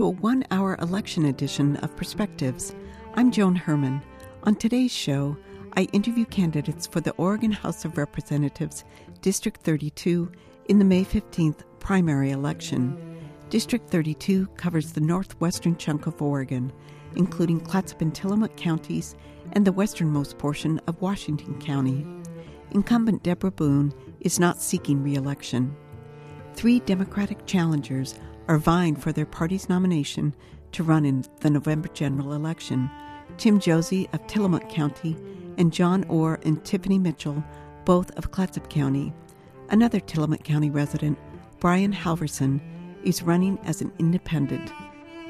To a one hour election edition of Perspectives. I'm Joan Herman. On today's show, I interview candidates for the Oregon House of Representatives, District 32, in the May 15th primary election. District 32 covers the northwestern chunk of Oregon, including Clatsop and Tillamook counties and the westernmost portion of Washington County. Incumbent Deborah Boone is not seeking re election. Three Democratic challengers are vying for their party's nomination to run in the November general election. Tim Josi of Tillamook County and John Orr and Tiffany Mitchell, both of Clatsop County. Another Tillamook County resident, Brian Halverson, is running as an independent.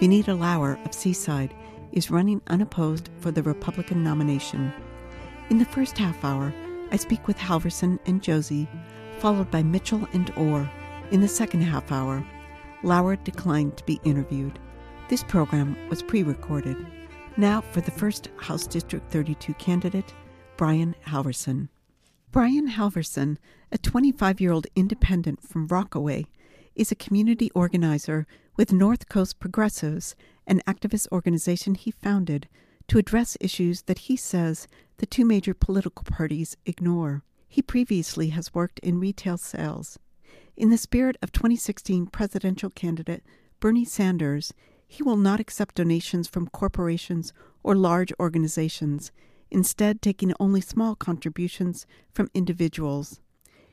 Vineeta Lower of Seaside is running unopposed for the Republican nomination. In the first half hour, I speak with Halverson and Josi, followed by Mitchell and Orr. In the second half hour, Lower declined to be interviewed. This program was pre recorded. Now for the first House District 32 candidate, Brian Halverson. Brian Halverson, a 25 year old independent from Rockaway, is a community organizer with North Coast Progressives, an activist organization he founded to address issues that he says the two major political parties ignore. He previously has worked in retail sales. In the spirit of 2016 presidential candidate Bernie Sanders, he will not accept donations from corporations or large organizations, instead, taking only small contributions from individuals.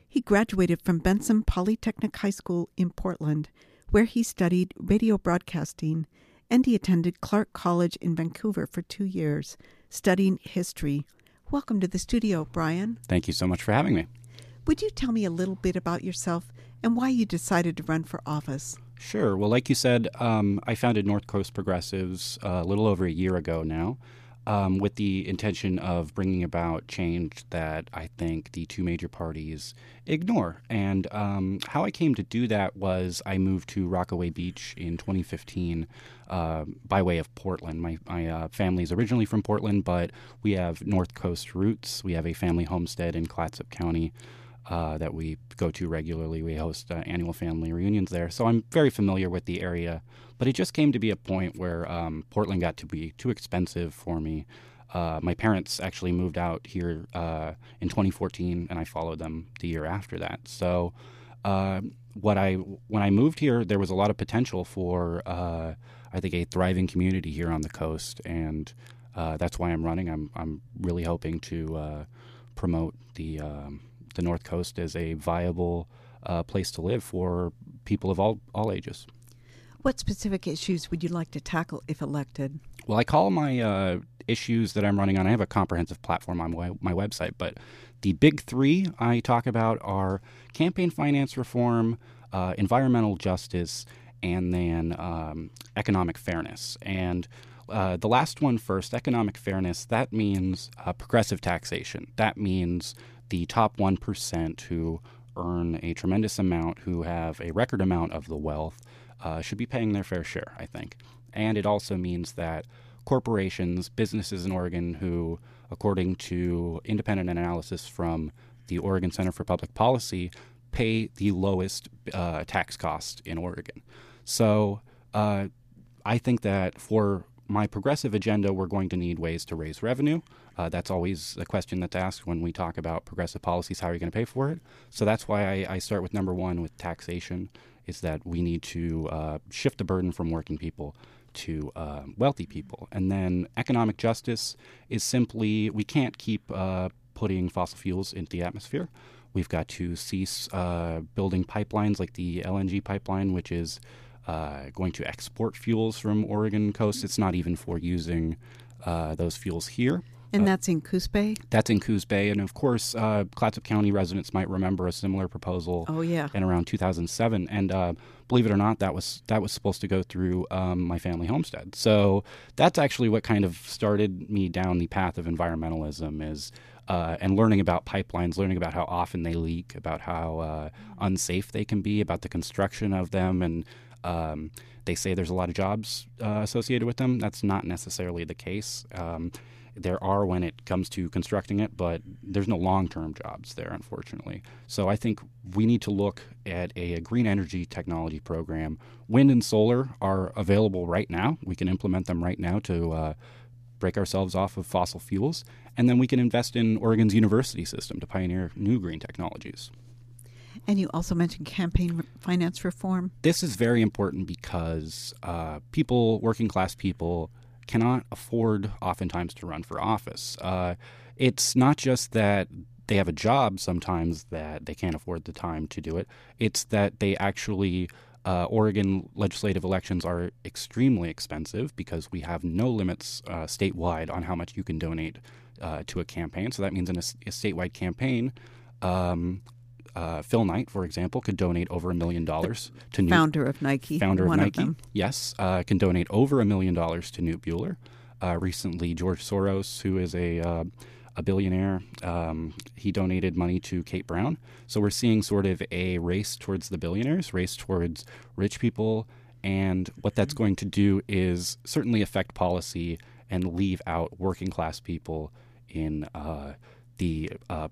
He graduated from Benson Polytechnic High School in Portland, where he studied radio broadcasting, and he attended Clark College in Vancouver for two years, studying history. Welcome to the studio, Brian. Thank you so much for having me. Would you tell me a little bit about yourself and why you decided to run for office. Sure. Well, like you said, um, I founded North Coast Progressives uh, a little over a year ago now. Um, with the intention of bringing about change that I think the two major parties ignore. And um, how I came to do that was I moved to Rockaway Beach in 2015 uh, by way of Portland. My, my uh, family is originally from Portland, but we have North Coast roots. We have a family homestead in Clatsop County uh, that we go to regularly. We host uh, annual family reunions there, so I'm very familiar with the area. But it just came to be a point where um, Portland got to be too expensive for me. Uh, my parents actually moved out here uh, in 2014, and I followed them the year after that. So, uh, what I when I moved here, there was a lot of potential for uh, I think a thriving community here on the coast, and that's why I'm running. I'm I'm really hoping to promote the um, the North Coast as a viable uh, place to live for people of all, all ages. What specific issues would you like to tackle if elected? Well, I call my uh, issues that I'm running on, I have a comprehensive platform on my, my website, but the big three I talk about are campaign finance reform, uh, environmental justice, and then um, economic fairness. And uh, the last one first, economic fairness, that means uh, progressive taxation. That means the top 1% who earn a tremendous amount, who have a record amount of the wealth, uh, should be paying their fair share, I think. And it also means that corporations, businesses in Oregon who, according to independent analysis from the Oregon Center for Public Policy, pay the lowest uh, tax cost in Oregon. So uh, I think that for my progressive agenda, we're going to need ways to raise revenue. Uh, that's always a question that's asked when we talk about progressive policies. How are you going to pay for it? So that's why I, I, start with number one with taxation, is that we need to uh, shift the burden from working people to uh, wealthy people. And then economic justice is simply we can't keep uh, putting fossil fuels into the atmosphere. We've got to cease uh, building pipelines like the LNG pipeline, which is uh, going to export fuels from Oregon coast. It's not even for using uh, those fuels here. And uh, that's in Coos Bay? That's in Coos Bay. And of course, uh, Clatsop County residents might remember a similar proposal oh, yeah. in around 2007. And uh, believe it or not, that was that was supposed to go through um, my family homestead. So that's actually what kind of started me down the path of environmentalism is uh, and learning about pipelines, learning about how often they leak, about how uh, unsafe they can be, about the construction of them, and um, they say there's a lot of jobs uh, associated with them. That's not necessarily the case. Um, there are when it comes to constructing it, but there's no long term jobs there, unfortunately. So I think we need to look at a, a, green energy technology program. Wind and solar are available right now. We can implement them right now to uh, break ourselves off of fossil fuels. And then we can invest in Oregon's university system to pioneer new green technologies. And you also mentioned campaign finance reform. This is very important because uh, people, working class people, cannot afford oftentimes to run for office. Uh, it's not just that they have a job sometimes that they can't afford the time to do it, it's that they actually. Uh, Oregon legislative elections are extremely expensive because we have no limits uh, statewide on how much you can donate uh, to a campaign. So that means in a, a statewide campaign, um, uh, Phil Knight, for example, could donate over a million dollars to Knute, founder of Nike. Founder of Nike, of yes, uh, can donate over a million dollars to Knute Buehler. Uh, recently, George Soros, who is a uh, a billionaire, um, he donated money to Kate Brown. So we're seeing sort of a race towards the billionaires, race towards rich people, and what that's going to do is certainly affect policy and leave out working class people in uh, the uh,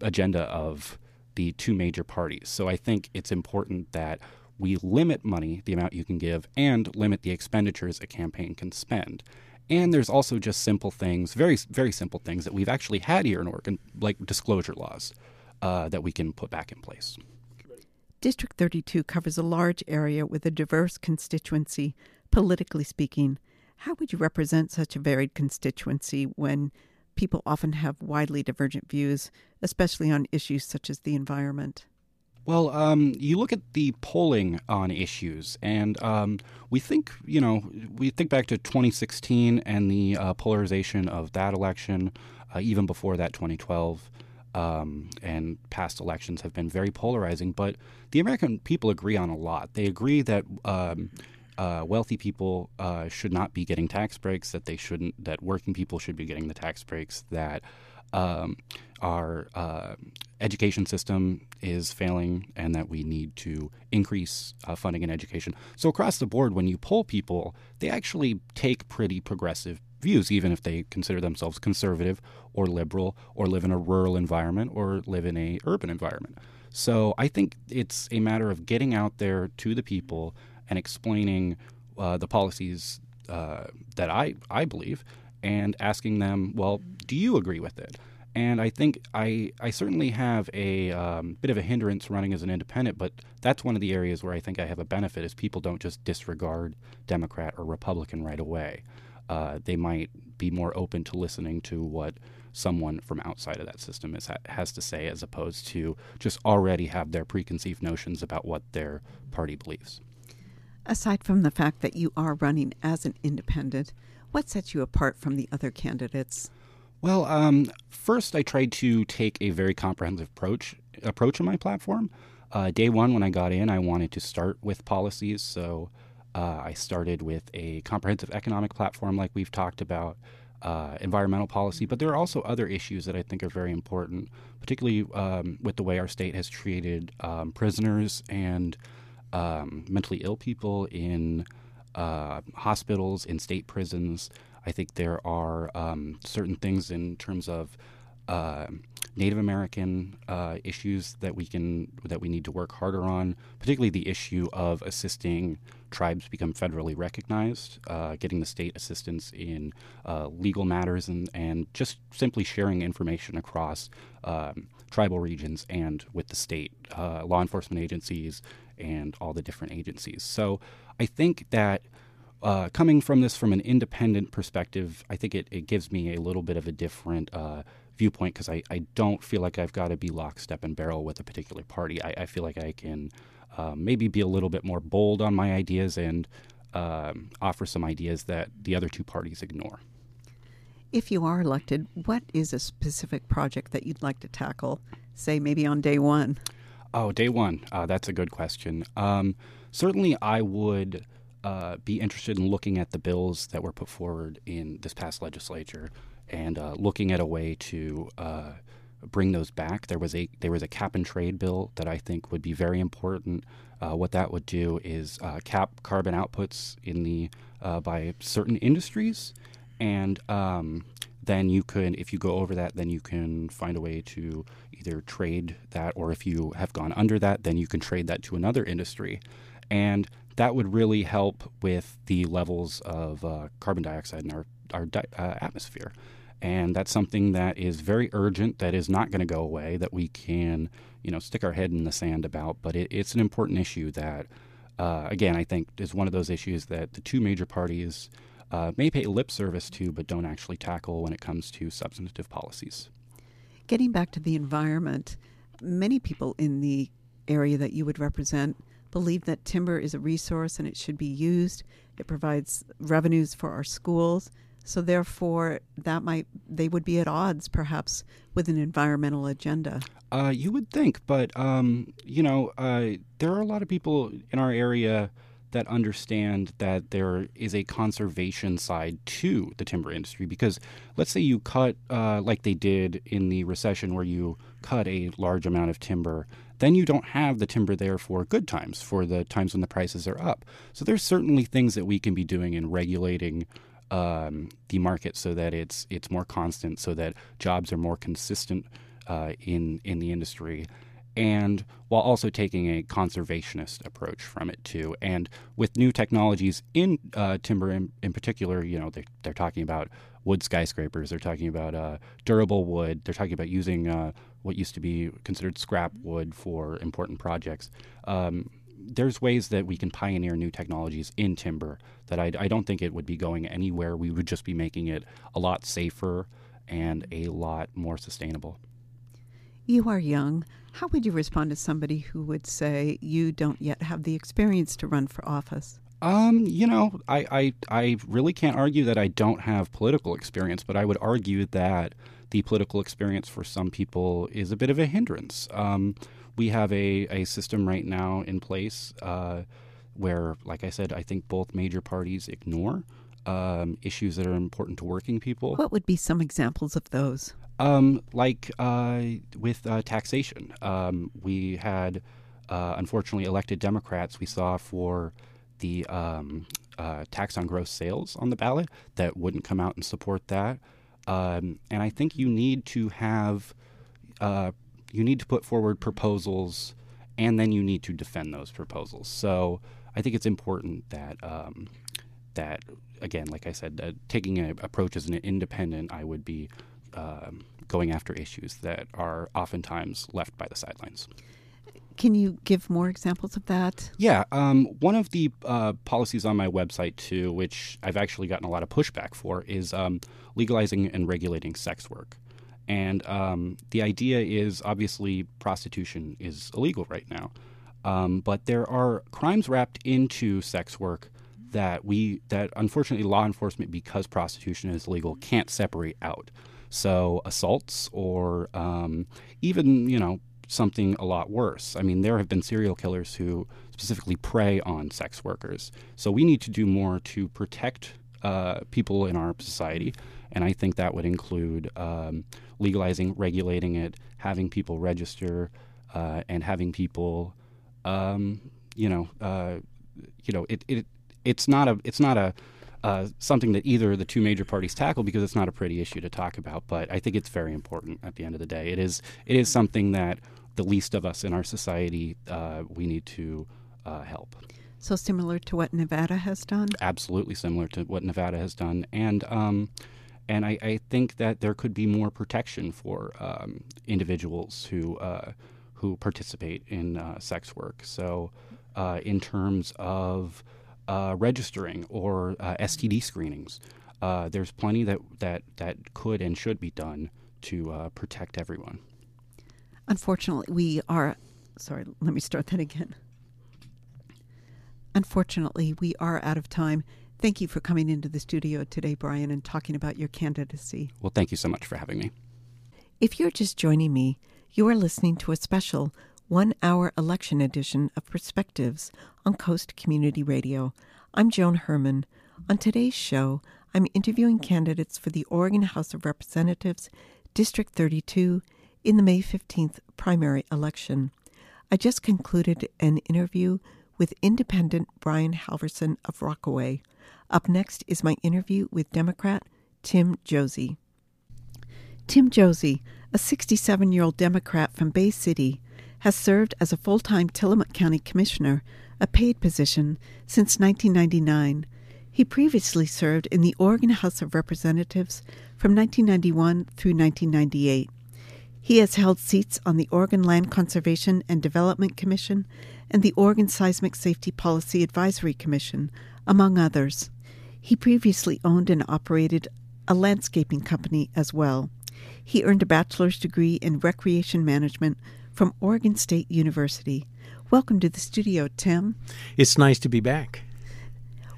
agenda of the two major parties. So I think it's important that we limit money, the amount you can give, and limit the expenditures a campaign can spend. And there's also just simple things, very very simple things that we've actually had here in Oregon, like disclosure laws, uh, that we can put back in place. District 32 covers a large area with a diverse constituency, politically speaking. How would you represent such a varied constituency when people often have widely divergent views, especially on issues such as the environment. Well, um, you look at the polling on issues, and um, we think, you know, we think back to 2016 and the uh, polarization of that election, uh, even before that, 2012. Um, and past elections have been very polarizing, but the American people agree on a lot. They agree that um, uh, wealthy people uh, should not be getting tax breaks, that they shouldn't, that working people should be getting the tax breaks, that um, our uh, education system is failing, and that we need to increase uh, funding in education. So, across the board, when you poll people, they actually take pretty progressive views, even if they consider themselves conservative or liberal, or live in a rural environment or live in a urban environment. So, I think it's a matter of getting out there to the people and explaining uh, the policies uh, that I, I believe and asking them, well, do you agree with it? And I think I, I certainly have a um, bit of a hindrance running as an independent, but that's one of the areas where I think I have a benefit is people don't just disregard Democrat or Republican right away. Uh, they might be more open to listening to what someone from outside of that system is, has to say as opposed to just already have their preconceived notions about what their party believes. Aside from the fact that you are running as an independent, what sets you apart from the other candidates? Well, um, first, I tried to take a very comprehensive approach approach in my platform. Uh, day one, when I got in, I wanted to start with policies, so uh, I started with a comprehensive economic platform, like we've talked about, uh, environmental policy. But there are also other issues that I think are very important, particularly um, with the way our state has treated um, prisoners and um, mentally ill people in uh, hospitals, in state prisons. I think there are um, certain things in terms of uh, Native American uh, issues that we can that we need to work harder on, particularly the issue of assisting tribes become federally recognized, uh, getting the state assistance in uh, legal matters, and, and just simply sharing information across um, tribal regions and with the state uh, law enforcement agencies and all the different agencies. So I think that uh, coming from this from an independent perspective, I think it, it gives me a little bit of a different uh, viewpoint because I, I don't feel like I've got to be lockstep and barrel with a particular party. I, I feel like I can uh, maybe be a little bit more bold on my ideas and um, offer some ideas that the other two parties ignore. If you are elected, what is a specific project that you'd like to tackle, say maybe on day one? Oh, day one. Uh, that's a good question. Um, certainly, I would uh, be interested in looking at the bills that were put forward in this past legislature and uh, looking at a way to uh, bring those back. There was a there was a cap and trade bill that I think would be very important. Uh, what that would do is uh, cap carbon outputs in the by certain industries and um, then you can, if you go over that, then you can find a way to either trade that, or if you have gone under that, then you can trade that to another industry. And that would really help with the levels of uh, carbon dioxide in our, our di- uh, atmosphere. And that's something that is very urgent, that is not going to go away, that we can, you know, stick our head in the sand about. But it, it's an important issue that, uh, again, I think is one of those issues that the two major parties uh, may pay lip service to, but don't actually tackle when it comes to substantive policies. Getting back to the environment, many people in the area that you would represent believe that timber is a resource and it should be used. It provides revenues for our schools. So therefore, that might they would be at odds, perhaps, with an environmental agenda. Uh, you would think, but um, you know, uh, there are a lot of people in our area that understand that there is a conservation side to the timber industry. Because let's say you cut, uh, like they did in the recession, where you cut a large amount of timber, then you don't have the timber there for good times, for the times when the prices are up. So there's certainly things that we can be doing in regulating um, the market so that it's it's more constant, so that jobs are more consistent uh, in in the industry and while also taking a conservationist approach from it too. And with new technologies in uh, timber, in, in, particular, you know, they're, they're talking about wood skyscrapers. They're talking about uh, durable wood. They're talking about using uh, what used to be considered scrap wood for important projects. Um, there's ways that we can pioneer new technologies in timber that I, I don't think it would be going anywhere. We would just be making it a lot safer and a lot more sustainable. You are young. How would you respond to somebody who would say you don't yet have the experience to run for office? Um, you know, I, I, I really can't argue that I don't have political experience, but I would argue that the political experience for some people is a bit of a hindrance. Um, we have a, a system right now in place uh, where, like I said, I think both major parties ignore um, issues that are important to working people. What would be some examples of those? Um, like uh, with uh, taxation, um, we had uh, unfortunately elected Democrats. We saw for the um, uh, tax on gross sales on the ballot that wouldn't come out and support that. Um, and I think you need to have uh, you need to put forward proposals, and then you need to defend those proposals. So I think it's important that um, that again, like I said, taking an approach as an independent, I would be um, going after issues that are oftentimes left by the sidelines. Can you give more examples of that? Yeah. Um, one of the uh, policies on my website, too, which I've actually gotten a lot of pushback for, is um, legalizing and regulating sex work. And um, the idea is obviously prostitution is illegal right now. Um, but there are crimes wrapped into sex work that we that unfortunately law enforcement because prostitution is legal can't separate out so assaults or um, even, you know, something a lot worse. I mean, there have been serial killers who specifically prey on sex workers. So we need to do more to protect uh, people in our society. And I think that would include um, legalizing, regulating it, having people register, uh, and having people, um, you know, uh, you know, it, it it's not a it's not a uh, something that either the two major parties tackle because it's not a pretty issue to talk about. But I think it's very important at the end of the day. It is it is something that the least of us in our society uh, we need to uh, help. So similar to what Nevada has done. Absolutely similar to what Nevada has done, and um, and I, I, think that there could be more protection for um, individuals who uh, who participate in uh, sex work. So uh, in terms of uh, registering or uh, STD screenings. Uh, there's plenty that, that, that could and should be done to uh, protect everyone. Unfortunately, we are. Sorry, let me start that again. Unfortunately, we are out of time. Thank you for coming into the studio today, Brian, and talking about your candidacy. Well, thank you so much for having me. If you're just joining me, you are listening to a special one hour election edition of Perspectives on Coast Community Radio. I'm Joan Herman. On today's show, I'm interviewing candidates for the Oregon House of Representatives, District 32, in the May 15th primary election. I just concluded an interview with independent Brian Halverson of Rockaway. Up next is my interview with Democrat Tim Josi. Tim Josi, a 67 year old Democrat from Bay City, has served as a full time Tillamook County Commissioner, a paid position, since 1999. He previously served in the Oregon House of Representatives from 1991 through 1998. He has held seats on the Oregon Land Conservation and Development Commission and the Oregon Seismic Safety Policy Advisory Commission, among others. He previously owned and operated a landscaping company as well. He earned a bachelor's degree in recreation management from Oregon State University. Welcome to the studio, Tim. It's nice to be back.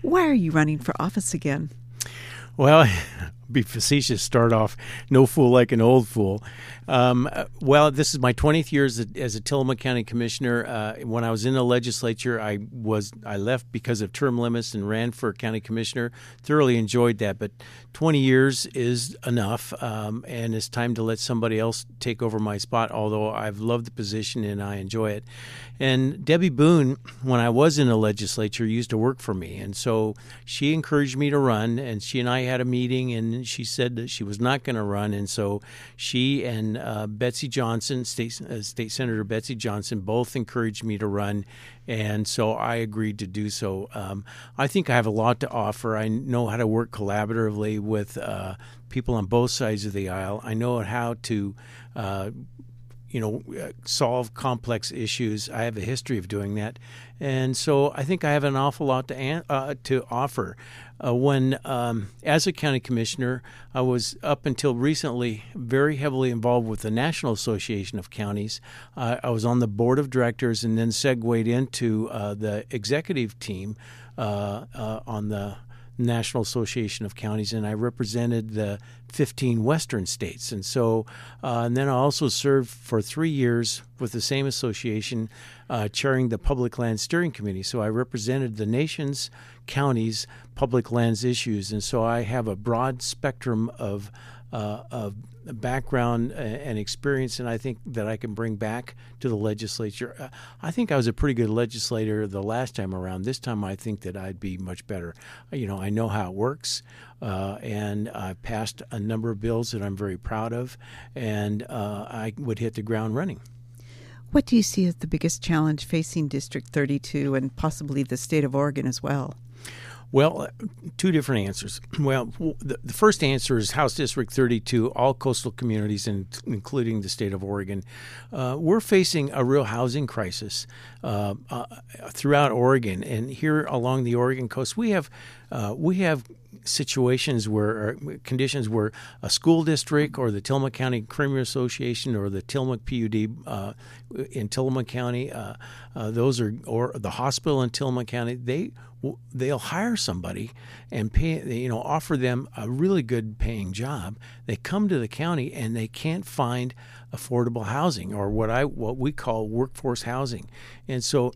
Why are you running for office again? Well, be facetious, start off no fool like an old fool. Um, well, this is my 20th year as a, as a Tillamook County Commissioner. Uh, when I was in the legislature, I was I left because of term limits and ran for County Commissioner. Thoroughly enjoyed that, but 20 years is enough, um, and it's time to let somebody else take over my spot. Although I've loved the position and I enjoy it. And Debbie Boone, when I was in the legislature, used to work for me, and so she encouraged me to run. And she and I had a meeting, and she said that she was not going to run, and so she and uh, Betsy Johnson, State, uh, State Senator Betsy Johnson, both encouraged me to run, and so I agreed to do so. Um, I think I have a lot to offer. I know how to work collaboratively with uh, people on both sides of the aisle. I know how to uh, you know, uh, solve complex issues. I have a history of doing that, and so I think I have an awful lot to uh, to offer. Uh, when, um, as a county commissioner, I was up until recently very heavily involved with the National Association of Counties. Uh, I was on the board of directors, and then segued into uh, the executive team uh, on the National Association of Counties, and I represented the 15 Western states. And so, uh, and then I also served for three years with the same association, uh, chairing the Public Land Steering Committee. So I represented the nation's counties' public lands issues, and so I have a broad spectrum of uh, of background and experience, and I think that I can bring back to the legislature. Uh, I think I was a pretty good legislator the last time around. This time, I think that I'd be much better. You know, I know how it works, uh, and I've passed a number of bills that I'm very proud of, and uh, I would hit the ground running. What do you see as the biggest challenge facing District 32 and possibly the state of Oregon as well? Well, two different answers. Well, the, the, first answer is House District 32, all coastal communities, and including the state of Oregon. Uh, we're facing a real housing crisis uh, uh, throughout Oregon, and here along the Oregon coast, we have uh, we have situations where conditions where a school district or the Tillamook County Creamery Association or the Tillamook PUD uh, in Tillamook County, uh, those are or the hospital in Tillamook County, they they'll hire somebody and pay you know offer them a really good paying job. They come to the county and they can't find affordable housing or what I what we call workforce housing, and so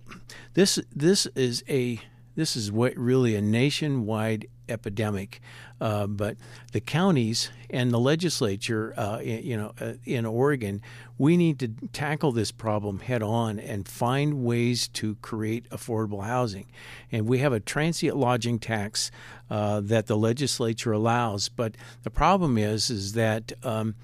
this this is a this is what really a nationwide epidemic. Uh, but the counties and the legislature, uh, in, you know, uh, in Oregon, we need to tackle this problem head on and find ways to create affordable housing. And we have a transient lodging tax uh, that the legislature allows, but the problem is is that. Um,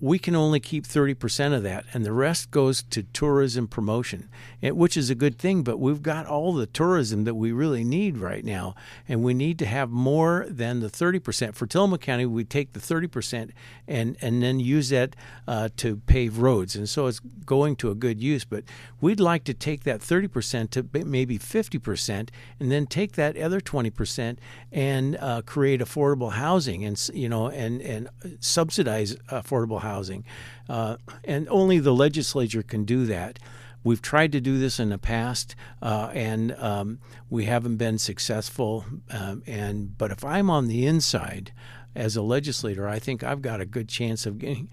we can only keep 30% of that, and the rest goes to tourism promotion, which is a good thing. But we've got all the tourism that we really need right now, and we need to have more than the 30%. For Tillamook County, we take the 30% and, and then use that uh, to pave roads, and so it's going to a good use. But we'd like to take that 30% to maybe 50%, and then take that other 20% and uh, create affordable housing, and you know, and and subsidize affordable housing housing. Uh, and only the legislature can do that. We've tried to do this in the past, uh, and um, we haven't been successful. Um, and but if I'm on the inside as a legislator, I think I've got a good chance of getting,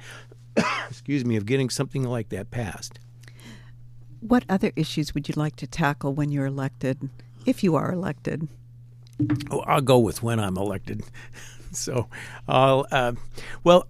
excuse me, of getting something like that passed. What other issues would you like to tackle when you're elected, if you are elected? Oh, I'll go with when I'm elected. so, I'll uh, well,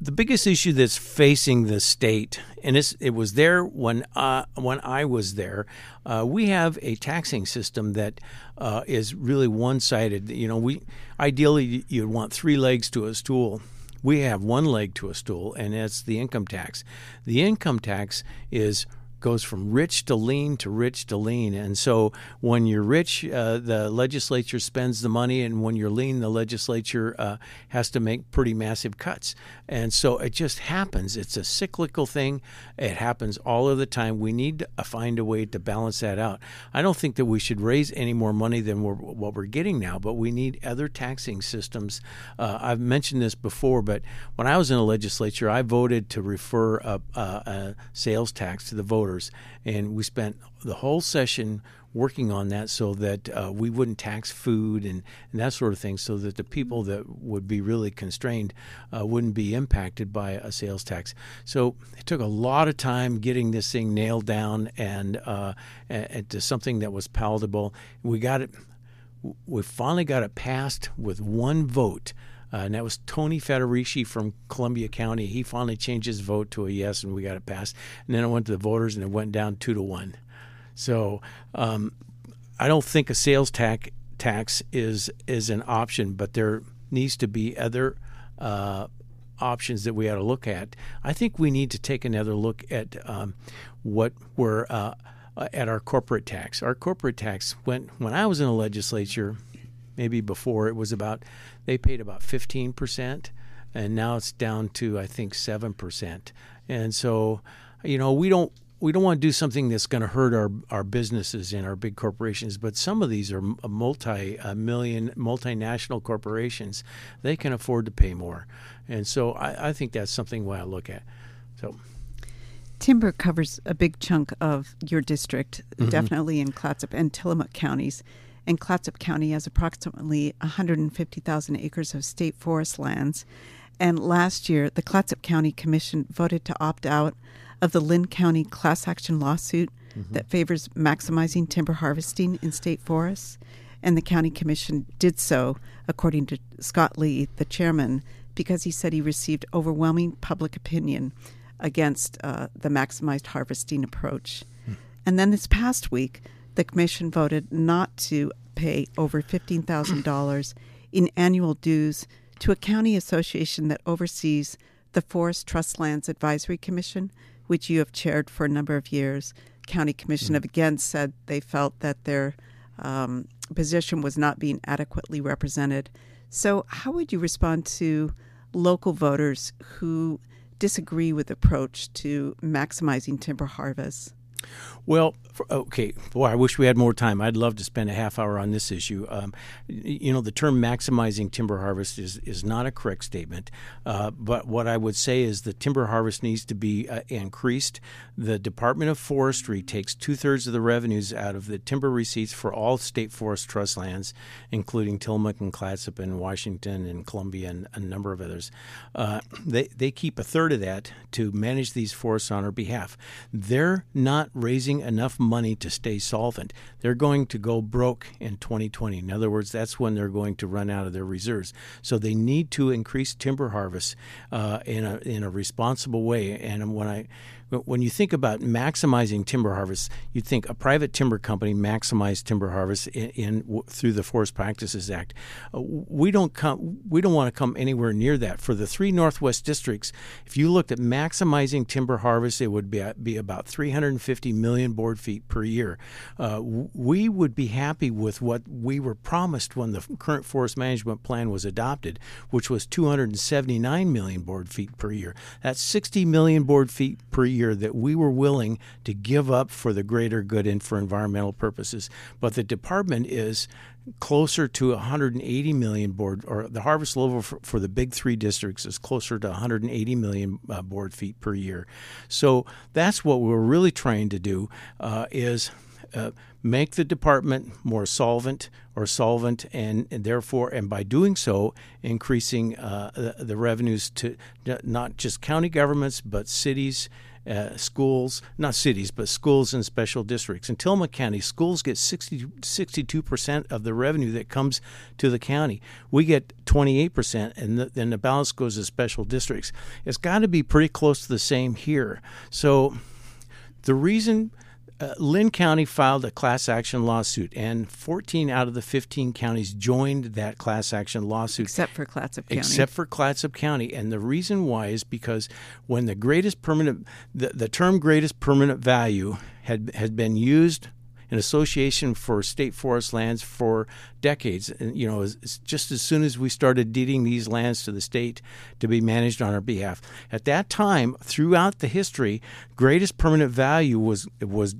the biggest issue that's facing the state, and it was there when uh, when I was there, uh, we have a taxing system that uh, is really one sided. You know, we ideally you'd want three legs to a stool. we have one leg to a stool, and that's the income tax. The income tax is goes from rich to lean to rich to lean. And so when you're rich, uh, the legislature spends the money, and when you're lean, the legislature uh, has to make pretty massive cuts. And so it just happens. It's a cyclical thing. It happens all of the time. We need to find a way to balance that out. I don't think that we should raise any more money than we're, what we're getting now, but we need other taxing systems. Uh, I've mentioned this before, but when I was in the legislature, I voted to refer a, a, a sales tax to the voters And we spent the whole session working on that so that uh, we wouldn't tax food and, and, that sort of thing, so that the people that would be really constrained uh, wouldn't be impacted by a sales tax. So it took a lot of time getting this thing nailed down and, uh, and to something that was palatable. We got it. We finally got it passed with one vote. Uh, and that was Tony Federici from Columbia County. He finally changed his vote to a yes, and we got it passed. And then it went to the voters, and it went down two to one. So um, I don't think a sales tax tax is is an option, but there needs to be other uh, options that we ought to look at. I think we need to take another look at um, what we're uh, at our corporate tax. Our corporate tax went when I was in the legislature maybe before it was about they paid about 15% and now it's down to I think 7%. And so, you know, we don't we don't want to do something that's going to hurt our, our businesses and our big corporations, but some of these are multi million, multinational corporations. They can afford to pay more. And so I, I think that's something we ought to look at. So timber covers a big chunk of your district, mm-hmm. definitely in Clatsop and Tillamook counties and Clatsop County has approximately 150,000 acres of state forest lands. And last year, the Clatsop County Commission voted to opt out of the Linn County class action lawsuit mm-hmm. that favors maximizing timber harvesting in state forests. And the county commission did so, according to Scott Lee, the chairman, because he said he received overwhelming public opinion against uh, the maximized harvesting approach. Mm. And then this past week, the commission voted not to pay over $15,000 in annual dues to a county association that oversees the Forest Trust Lands Advisory Commission, which you have chaired for a number of years. County Commission mm-hmm. have again said they felt that their um, position was not being adequately represented. So, how would you respond to local voters who disagree with the approach to maximizing timber harvest? Well, okay, boy, I wish we had more time. I'd love to spend a half hour on this issue. Um, you know, the term maximizing timber harvest is, is not a correct statement, uh, but what I would say is the timber harvest needs to be uh, increased. The Department of Forestry takes two thirds of the revenues out of the timber receipts for all state forest trust lands, including Tillamook and Clatsop and Washington and Columbia and a number of others. Uh, they, they keep a third of that to manage these forests on our behalf. They're not raising enough money to stay solvent. They're going to go broke in 2020. In other words, that's when they're going to run out of their reserves. So they need to increase timber harvest uh, in a in a responsible way. And when I when you think about maximizing timber harvest, you think a private timber company maximize timber harvest in, in through the Forest Practices Act. Uh, we don't come. We don't want to come anywhere near that. For the three Northwest districts, if you looked at maximizing timber harvest, it would be be about 350 million board feet per year. Uh, we would be happy with what we were promised when the current forest management plan was adopted, which was 279 million board feet per year. That's 60 million board feet per year year that we were willing to give up for the greater good and for environmental purposes. But the department is closer to 180 million board, or the harvest level for, for the big three districts is closer to 180 million uh, board feet per year. So that's what we're really trying to do uh, is uh, make the department more solvent or solvent, and, and therefore, and by doing so, increasing uh, the, the, revenues to not just county governments but cities uh, schools, not cities, but schools in special districts. In Tillamook County, schools get 60, 62% of the revenue that comes to the county. We get 28%, and the, then the balance goes to special districts. It's got to be pretty close to the same here. So the reason uh, Linn County filed a class action lawsuit, and 14 out of the 15 counties joined that class action lawsuit. Except for Clatsop County. Except for Clatsop County. And the reason why is because when the greatest permanent, the, the term greatest permanent value had, had been used an association for state forest lands for decades. And, you know, just as soon as we started deeding these lands to the state to be managed on our behalf. At that time, throughout the history, greatest permanent value was was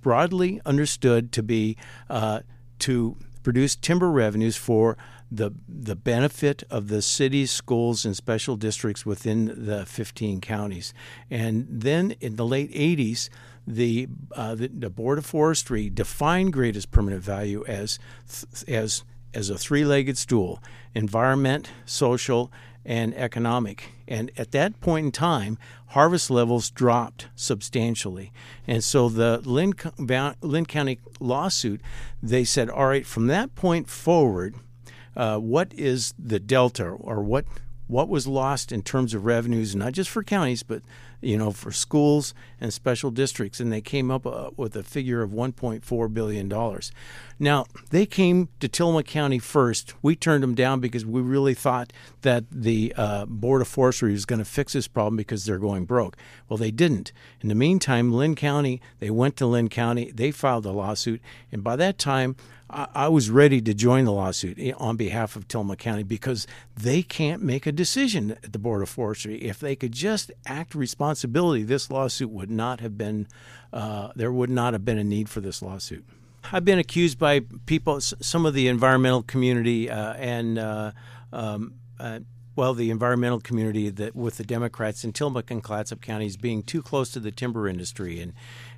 broadly understood to be uh, to produce timber revenues for the the benefit of the cities, schools, and special districts within the 15 counties. And then in the late 80s, the, uh, the, the Board of Forestry defined greatest permanent value as as as a three-legged stool: environment, social, and economic. And at that point in time, harvest levels dropped substantially. And so the Linn, Linn County lawsuit, they said, all right, from that point forward, uh, what is the delta or what what was lost in terms of revenues, not just for counties, but you know, for schools and special districts, and they came up uh, with a figure of 1.4 billion dollars. Now they came to Tillamook County first. We turned them down because we really thought that the uh, Board of Forestry was going to fix this problem because they're going broke. Well, they didn't. In the meantime, Linn County, they went to Linn County, they filed a lawsuit, and by that time. I was ready to join the lawsuit on behalf of Tillamook County because they can't make a decision at the Board of Forestry. If they could just act responsibility, this lawsuit would not have been, uh, there would not have been a need for this lawsuit. I've been accused by people, some of the environmental community uh, and, uh, um, uh, well, the environmental community that with the Democrats in Tillamook and Clatsop counties being too close to the timber industry and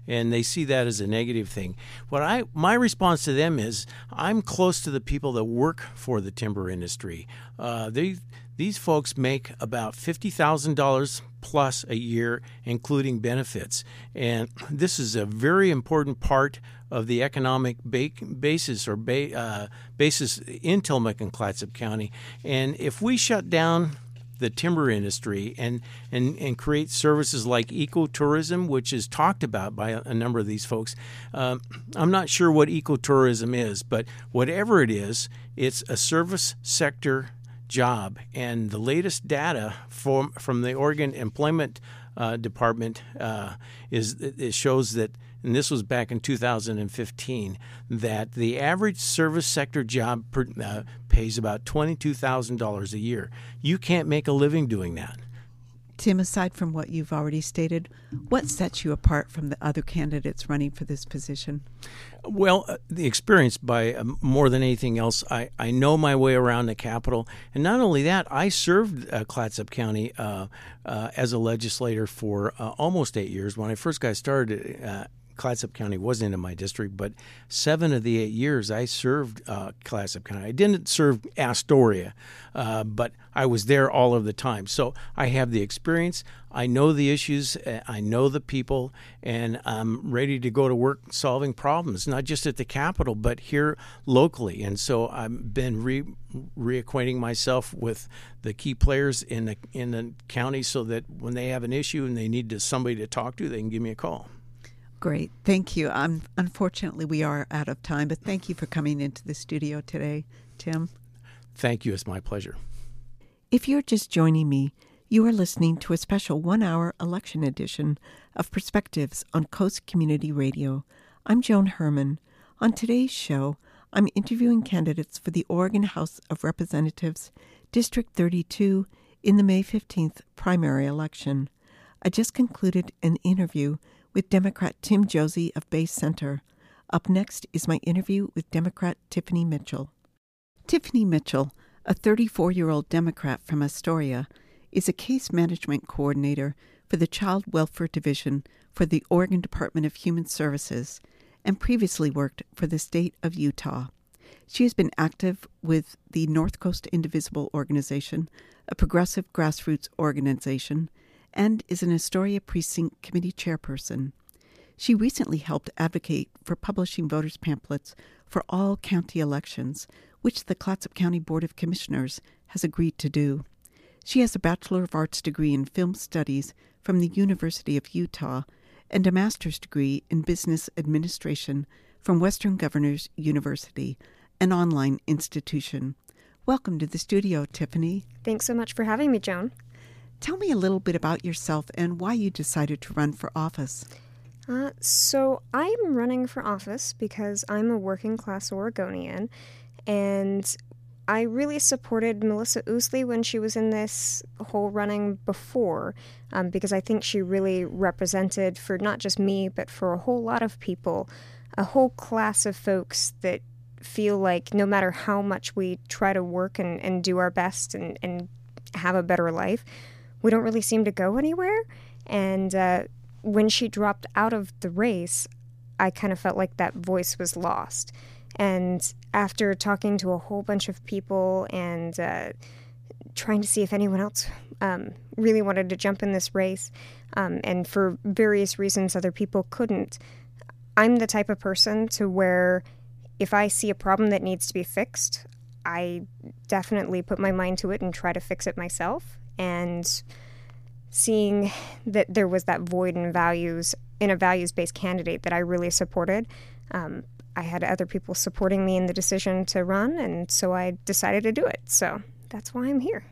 and they see that as a negative thing. What I my response to them is I'm close to the people that work for the timber industry. Uh, they these folks make about fifty thousand dollars plus a year, including benefits, and this is a very important part of the economic ba- basis or ba- uh, basis in Tillamook and Clatsop County. And if we shut down the timber industry and, and, and create services like ecotourism, which is talked about by a, number of these folks. Um, I'm not sure what ecotourism is, but whatever it is, it's a service sector job. And the latest data from, from the Oregon Employment uh, Department uh, is it shows that and this was back in 2015, that the average service sector job per, uh, pays about $22,000 a year. You can't make a living doing that. Tim, aside from what you've already stated, what sets you apart from the other candidates running for this position? Well, uh, the experience by uh, more than anything else, I, I know my way around the Capitol. And not only that, I served uh, Clatsop County uh, uh as a legislator for almost eight years. When I first got started, Clatsop County wasn't in my district, but seven of the eight years I served uh, Clatsop County. I didn't serve Astoria, uh, but I was there all of the time. So I have the experience. I know the issues. Uh, I know the people, and I'm ready to go to work solving problems, not just at the Capitol, but here locally. And so I've been re- reacquainting myself with the key players in the in the county, so that when they have an issue and they need to, somebody to talk to, they can give me a call. Great. Thank you. Um, unfortunately, we are out of time, but thank you for coming into the studio today, Tim. Thank you. It's my pleasure. If you're just joining me, you are listening to a special one hour election edition of Perspectives on Coast Community Radio. I'm Joan Herman. On today's show, I'm interviewing candidates for the Oregon House of Representatives, District 32, in the May 15th primary election. I just concluded an interview with Democrat Tim Josi of Bay Center. Up next is my interview with Democrat Tiffany Mitchell. Tiffany Mitchell, a 34 year old Democrat from Astoria, is a case management coordinator for the Child Welfare Division for the Oregon Department of Human Services and previously worked for the state of Utah. She has been active with the North Coast Indivisible Organization, a progressive grassroots organization, and is an Astoria Precinct Committee chairperson. She recently helped advocate for publishing voters' pamphlets for all county elections, which the Clatsop County Board of Commissioners has agreed to do. She has a Bachelor of Arts degree in Film Studies from the University of Utah and a master's degree in business administration from Western Governors University, an online institution. Welcome to the studio, Tiffany. Thanks so much for having me, Joan. Tell me a little bit about yourself and why you decided to run for office. Uh, so, I'm running for office because I'm a working class Oregonian, and I really supported Melissa Ousley when she was in this whole running before, um, because I think she really represented, for not just me, but for a whole lot of people, a whole class of folks that feel like no matter how much we try to work and, and do our best and, and have a better life, we don't really seem to go anywhere. And uh, when she dropped out of the race, I kind of felt like that voice was lost. And after talking to a whole bunch of people and uh, trying to see if anyone else um, really wanted to jump in this race, um, and for various reasons other people couldn't, I'm the type of person to where if I see a problem that needs to be fixed, I definitely put my mind to it and try to fix it myself. And seeing that there was that void in values in a values based candidate that I really supported, um, I had other people supporting me in the decision to run, and so I decided to do it. So that's why I'm here.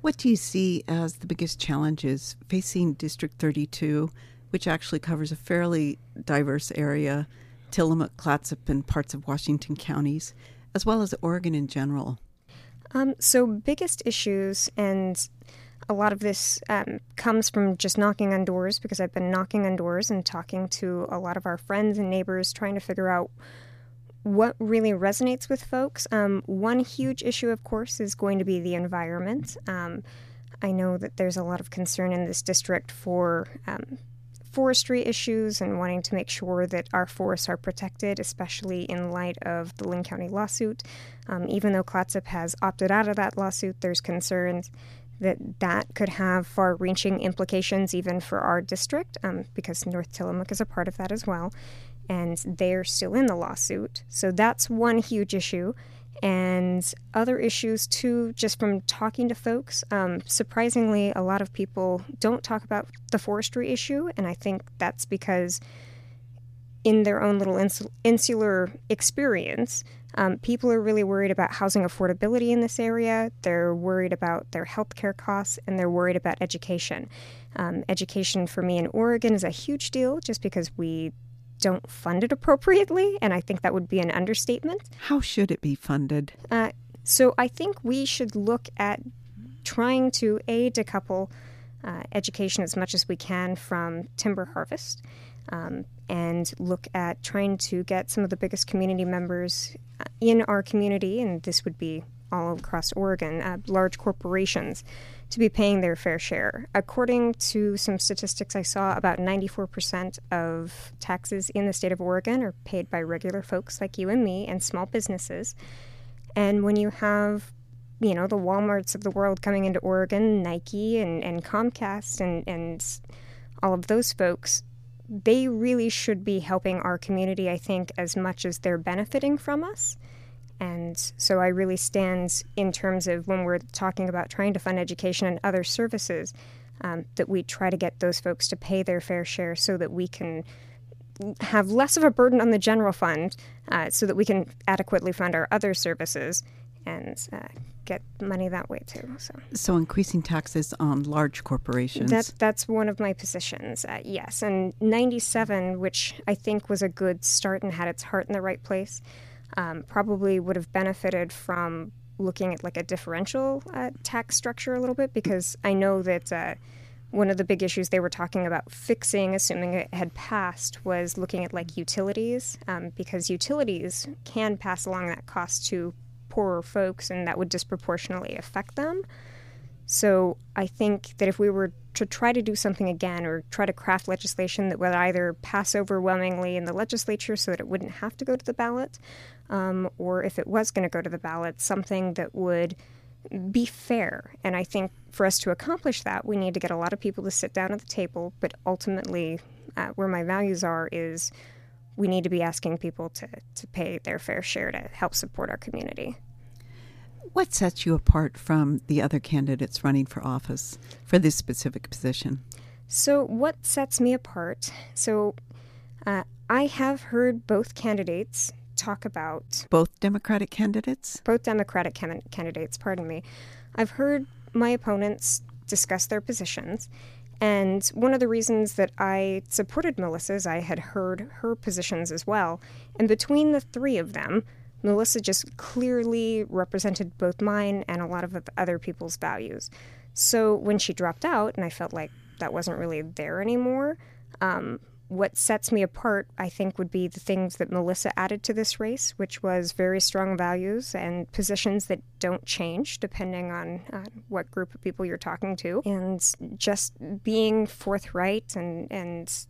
What do you see as the biggest challenges facing District 32, which actually covers a fairly diverse area, Tillamook, Clatsop, and parts of Washington counties, as well as Oregon in general? Um, so, biggest issues, and a lot of this um, comes from just knocking on doors because I've been knocking on doors and talking to a lot of our friends and neighbors, trying to figure out what really resonates with folks. Um, one huge issue, of course, is going to be the environment. Um, I know that there's a lot of concern in this district for um, forestry issues and wanting to make sure that our forests are protected, especially in light of the Linn County lawsuit. Um, even though Clatsop has opted out of that lawsuit, there's concerns that that could have far-reaching implications even for our district um, because North Tillamook is a part of that as well, and they're still in the lawsuit. So that's one huge issue. And other issues too, just from talking to folks. Um, surprisingly, a lot of people don't talk about the forestry issue, and I think that's because in their own little insular experience, um, people are really worried about housing affordability in this area. They're worried about their healthcare costs and they're worried about education. Um, education for me in Oregon is a huge deal just because we don't fund it appropriately, and I think that would be an understatement. How should it be funded? Uh, so I think we should look at trying to a decouple uh, education as much as we can from timber harvest. Um, and look at trying to get some of the biggest community members uh, in our community, and this would be all across Oregon, uh, large corporations, to be paying their fair share. According to some statistics I saw, about 94% of taxes in the state of Oregon are paid by regular folks like you and me and small businesses. And when you have you know the Walmarts of the world coming into Oregon, Nike and, and Comcast and, and all of those folks, they really should be helping our community, I think, as much as they're benefiting from us. And so I really stand in terms of when we're talking about trying to fund education and other services, um, that we try to get those folks to pay their fair share so that we can have less of a burden on the general fund uh, so that we can adequately fund our other services and uh, get money that way too. So, so increasing taxes on large corporations. That's that's one of my positions. Uh, yes, and '97, which I think was a good start and had its heart in the right place, um, probably would have benefited from looking at like a differential uh, tax structure a little bit because I know that. Uh, one of the big issues they were talking about fixing, assuming it had passed, was looking at like utilities, um, because utilities can pass along that cost to poorer folks and that would disproportionately affect them. So I think that if we were to try to do something again or try to craft legislation that would either pass overwhelmingly in the legislature so that it wouldn't have to go to the ballot, um, or if it was going to go to the ballot, something that would be fair. And I think for us to accomplish that, we need to get a lot of people to sit down at the table. But ultimately, uh, where my values are is we need to be asking people to, to pay their fair share to help support our community. What sets you apart from the other candidates running for office for this specific position? So, what sets me apart? So, uh, I have heard both candidates talk about both Democratic candidates. Both Democratic can- candidates, pardon me. I've heard my opponents discuss their positions, and one of the reasons that I supported Melissa is I had heard her positions as well. And between the three of them, Melissa just clearly represented both mine and a lot of other people's values. So when she dropped out, and I felt like that wasn't really there anymore. Um, what sets me apart, I think, would be the things that Melissa added to this race, which was very strong values and positions that don't change depending on uh, what group of people you're talking to, and just being forthright and and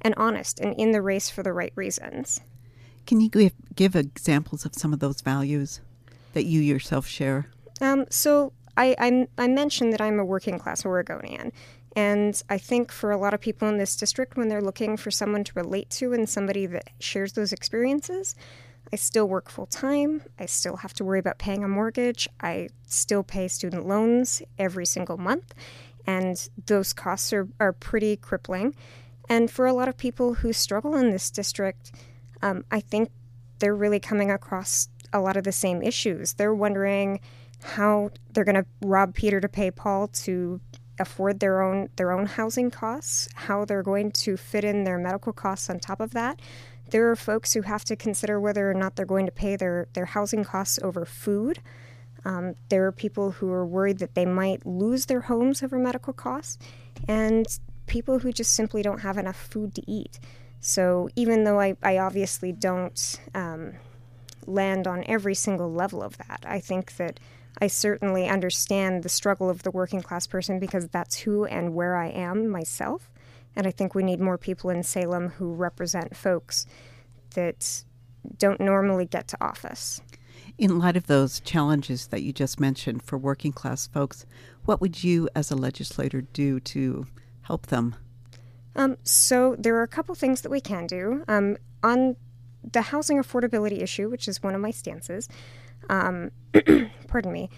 and honest and in the race for the right reasons. Can you give, give examples of some of those values that you yourself share? Um, so I, I, I mentioned that I'm a working class Oregonian, and I think for a lot of people in this district, when they're looking for someone to relate to and somebody that shares those experiences, I still work full time. I still have to worry about paying a mortgage. I still pay student loans every single month. And those costs are, are pretty crippling. And for a lot of people who struggle in this district, um, I think they're really coming across a lot of the same issues. They're wondering how they're going to rob Peter to pay Paul to afford their own their own housing costs, how they're going to fit in their medical costs on top of that. There are folks who have to consider whether or not they're going to pay their, their housing costs over food. Um, there are people who are worried that they might lose their homes over medical costs, and people who just simply don't have enough food to eat. So, even though I, I obviously don't um, land on every single level of that, I think that I certainly understand the struggle of the working class person because that's who and where I am myself. And I think we need more people in Salem who represent folks that don't normally get to office. In light of those challenges that you just mentioned for working class folks, what would you as a legislator do to help them? Um, so there are a couple things that we can do. Um, on the housing affordability issue, which is one of my stances, um, pardon me.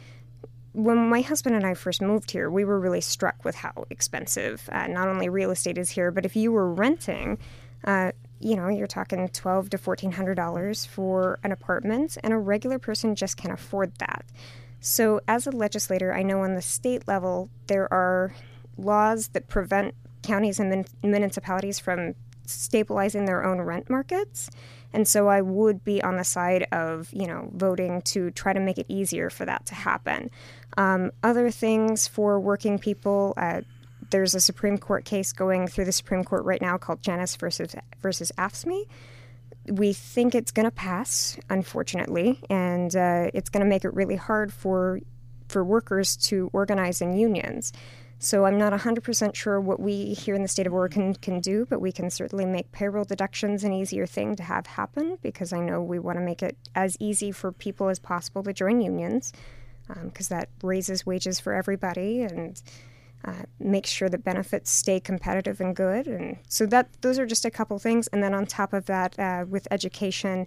When my husband and I first moved here, we were really struck with how expensive uh, not only real estate is here, but if you were renting, uh, you know, you're talking twelve to fourteen hundred dollars for an apartment, and a regular person just can't afford that. So, as a legislator, I know on the state level there are laws that prevent counties and municipalities from stabilizing their own rent markets. And so I would be on the side of, you know, voting to try to make it easier for that to happen. Um, other things for working people, uh, there's a Supreme Court case going through the Supreme Court right now called Janus versus versus AFSCME. We think it's going to pass, unfortunately, and uh, it's going to make it really hard for for workers to organize in unions. So I'm not 100% sure what we here in the state of Oregon can do, but we can certainly make payroll deductions an easier thing to have happen because I know we want to make it as easy for people as possible to join unions because um, that raises wages for everybody and uh, makes sure that benefits stay competitive and good. And so that those are just a couple things. And then on top of that, uh, with education,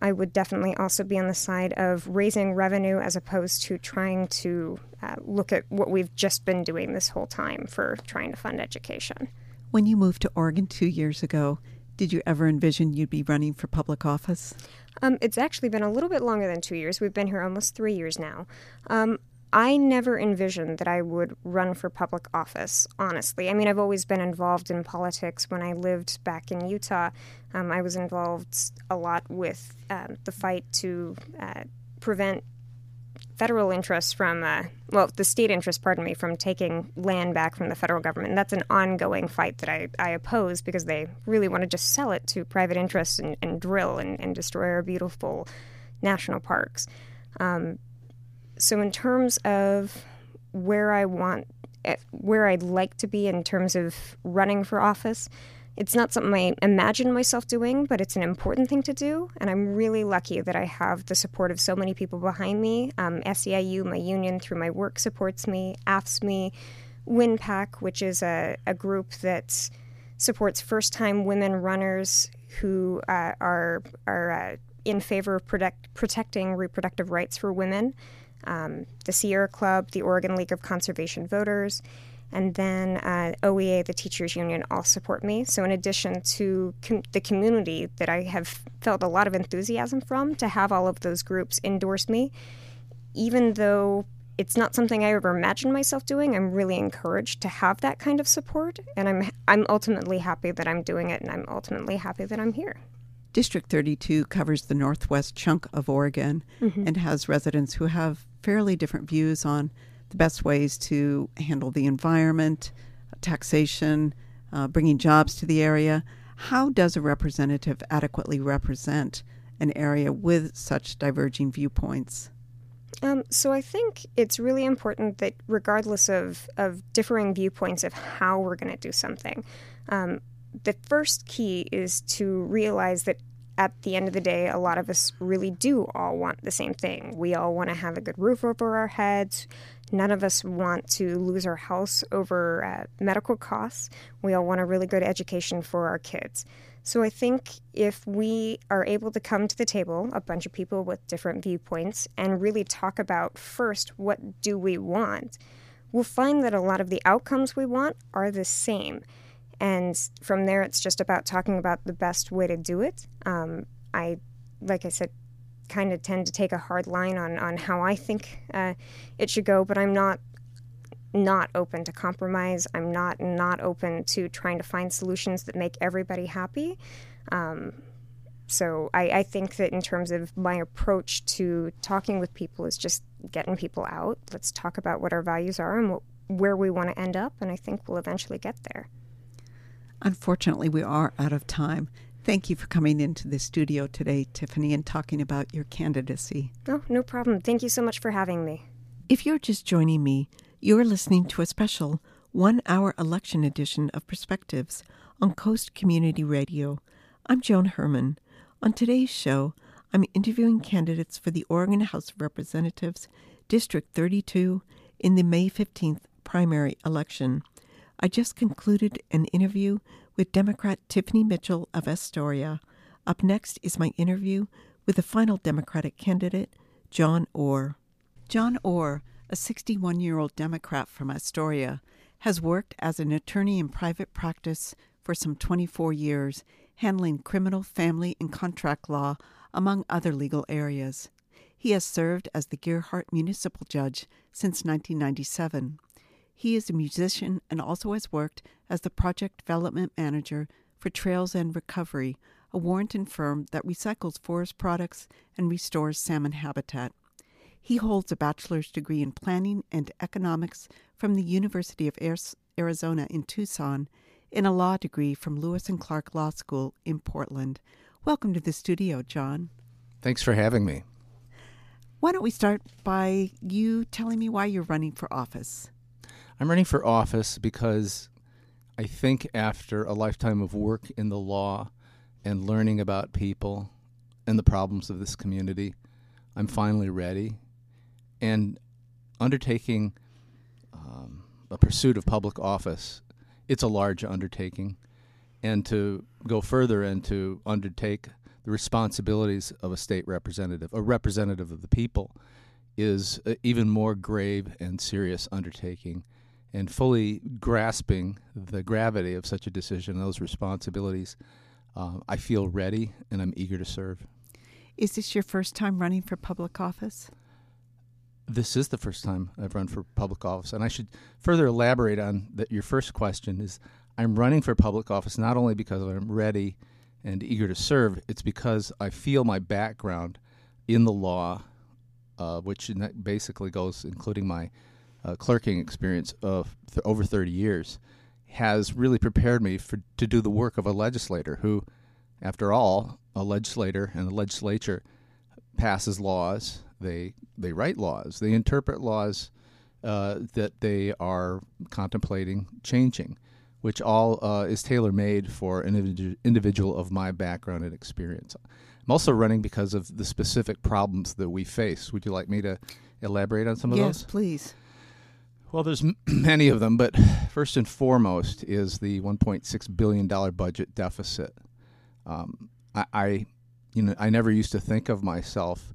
I would definitely also be on the side of raising revenue as opposed to trying to uh, look at what we've just been doing this whole time for trying to fund education. When you moved to Oregon two years ago, did you ever envision you'd be running for public office? Um, it's actually been a little bit longer than two years. We've been here almost three years now. Um, I never envisioned that I would run for public office, honestly. I mean, I've always been involved in politics. When I lived back in Utah, um, I was involved a lot with uh, the fight to uh, prevent federal interests from, uh, well, the state interest, pardon me, from taking land back from the federal government. And that's an ongoing fight that I, I oppose because they really want to just sell it to private interests and, and drill and, and, destroy our beautiful national parks. Um, so, in terms of where I want, eh, where I'd like to be in terms of running for office, it's not something I imagine myself doing, but it's an important thing to do. And I'm really lucky that I have the support of so many people behind me. Um, SEIU, my union, through my work, supports me. AFSCME, WinPAC, which is a, a group that supports first time women runners who uh, are, are uh, in favor of protect, protecting reproductive rights for women. Um, the Sierra Club, the Oregon League of Conservation Voters. And then uh, OEA, the teachers union, all support me. So, in addition to com- the community that I have felt a lot of enthusiasm from, to have all of those groups endorse me, even though it's not something I ever imagined myself doing. I'm really encouraged to have that kind of support, and I'm I'm ultimately happy that I'm doing it, and I'm ultimately happy that I'm here. District 32 covers the northwest chunk of Oregon mm-hmm. and has residents who have fairly different views on the best ways to handle the environment, taxation, uh, bringing jobs to the area. How does a representative adequately represent an area with such diverging viewpoints? Um, so I think it's really important that regardless of, of differing viewpoints of how we're going to do something, um, the first key is to realize that at the end of the day, a lot of us really do all want the same thing. We all want to have a good roof over our heads. None of us want to lose our house over uh, medical costs. We all want a really good education for our kids. So I think if we are able to come to the table, a bunch of people with different viewpoints, and really talk about first what do we want, we'll find that a lot of the outcomes we want are the same. And from there, it's just about talking about the best way to do it. Um, I, like I said, kind of tend to take a hard line on, on how I think uh, it should go, but I'm not not open to compromise. I'm not not open to trying to find solutions that make everybody happy. Um, so I, I, think that in terms of my approach to talking with people is just getting people out. Let's talk about what our values are and what, where we want to end up, and I think we'll eventually get there. Unfortunately, we are out of time. Thank you for coming into the studio today, Tiffany, and talking about your candidacy. Oh, no problem. Thank you so much for having me. If you're just joining me, you're listening to a special one hour election edition of Perspectives on Coast Community Radio. I'm Joan Herman. On today's show, I'm interviewing candidates for the Oregon House of Representatives, District 32, in the May 15th primary election. I just concluded an interview with Democrat Tiffany Mitchell of Astoria. Up next is my interview with the final Democratic candidate, John Orr. John Orr a 61 year old Democrat from Astoria, has worked as an attorney in private practice for some 24 years, handling criminal, family, and contract law, among other legal areas. He has served as the Gearhart Municipal Judge since 1997. He is a musician and also has worked as the project development manager for Trails End Recovery, a Warrenton firm that recycles forest products and restores salmon habitat. He holds a bachelor's degree in planning and economics from the University of Arizona in Tucson and a law degree from Lewis and Clark Law School in Portland. Welcome to the studio, John. Thanks for having me. Why don't we start by you telling me why you're running for office? I'm running for office because I think after a lifetime of work in the law and learning about people and the problems of this community, I'm finally ready and undertaking um, a pursuit of public office, it's a large undertaking. And to go further and to undertake the responsibilities of a state representative, a representative of the people, is an even more grave and serious undertaking. And fully grasping the gravity of such a decision, and those responsibilities, uh, I feel ready and I'm eager to serve. Is this your first time running for public office? this is the first time I've run for public office, and I should further elaborate on that. Your first question is, I'm running for public office not only because I'm ready and eager to serve, it's because I feel my background in the law, uh, which basically goes, including my uh, clerking experience of th- over 30 years, has really prepared me for to do the work of a legislator who, after all, a legislator and a legislature passes laws they they write laws. They interpret laws uh, that they are contemplating changing, which all uh, is tailor made for an individual of my background and experience. I'm also running because of the specific problems that we face. Would you like me to elaborate on some of yes, those? Yes, please. Well, there's many of them, but first and foremost is the 1.6 billion dollar budget deficit. Um, I, I, you know, I never used to think of myself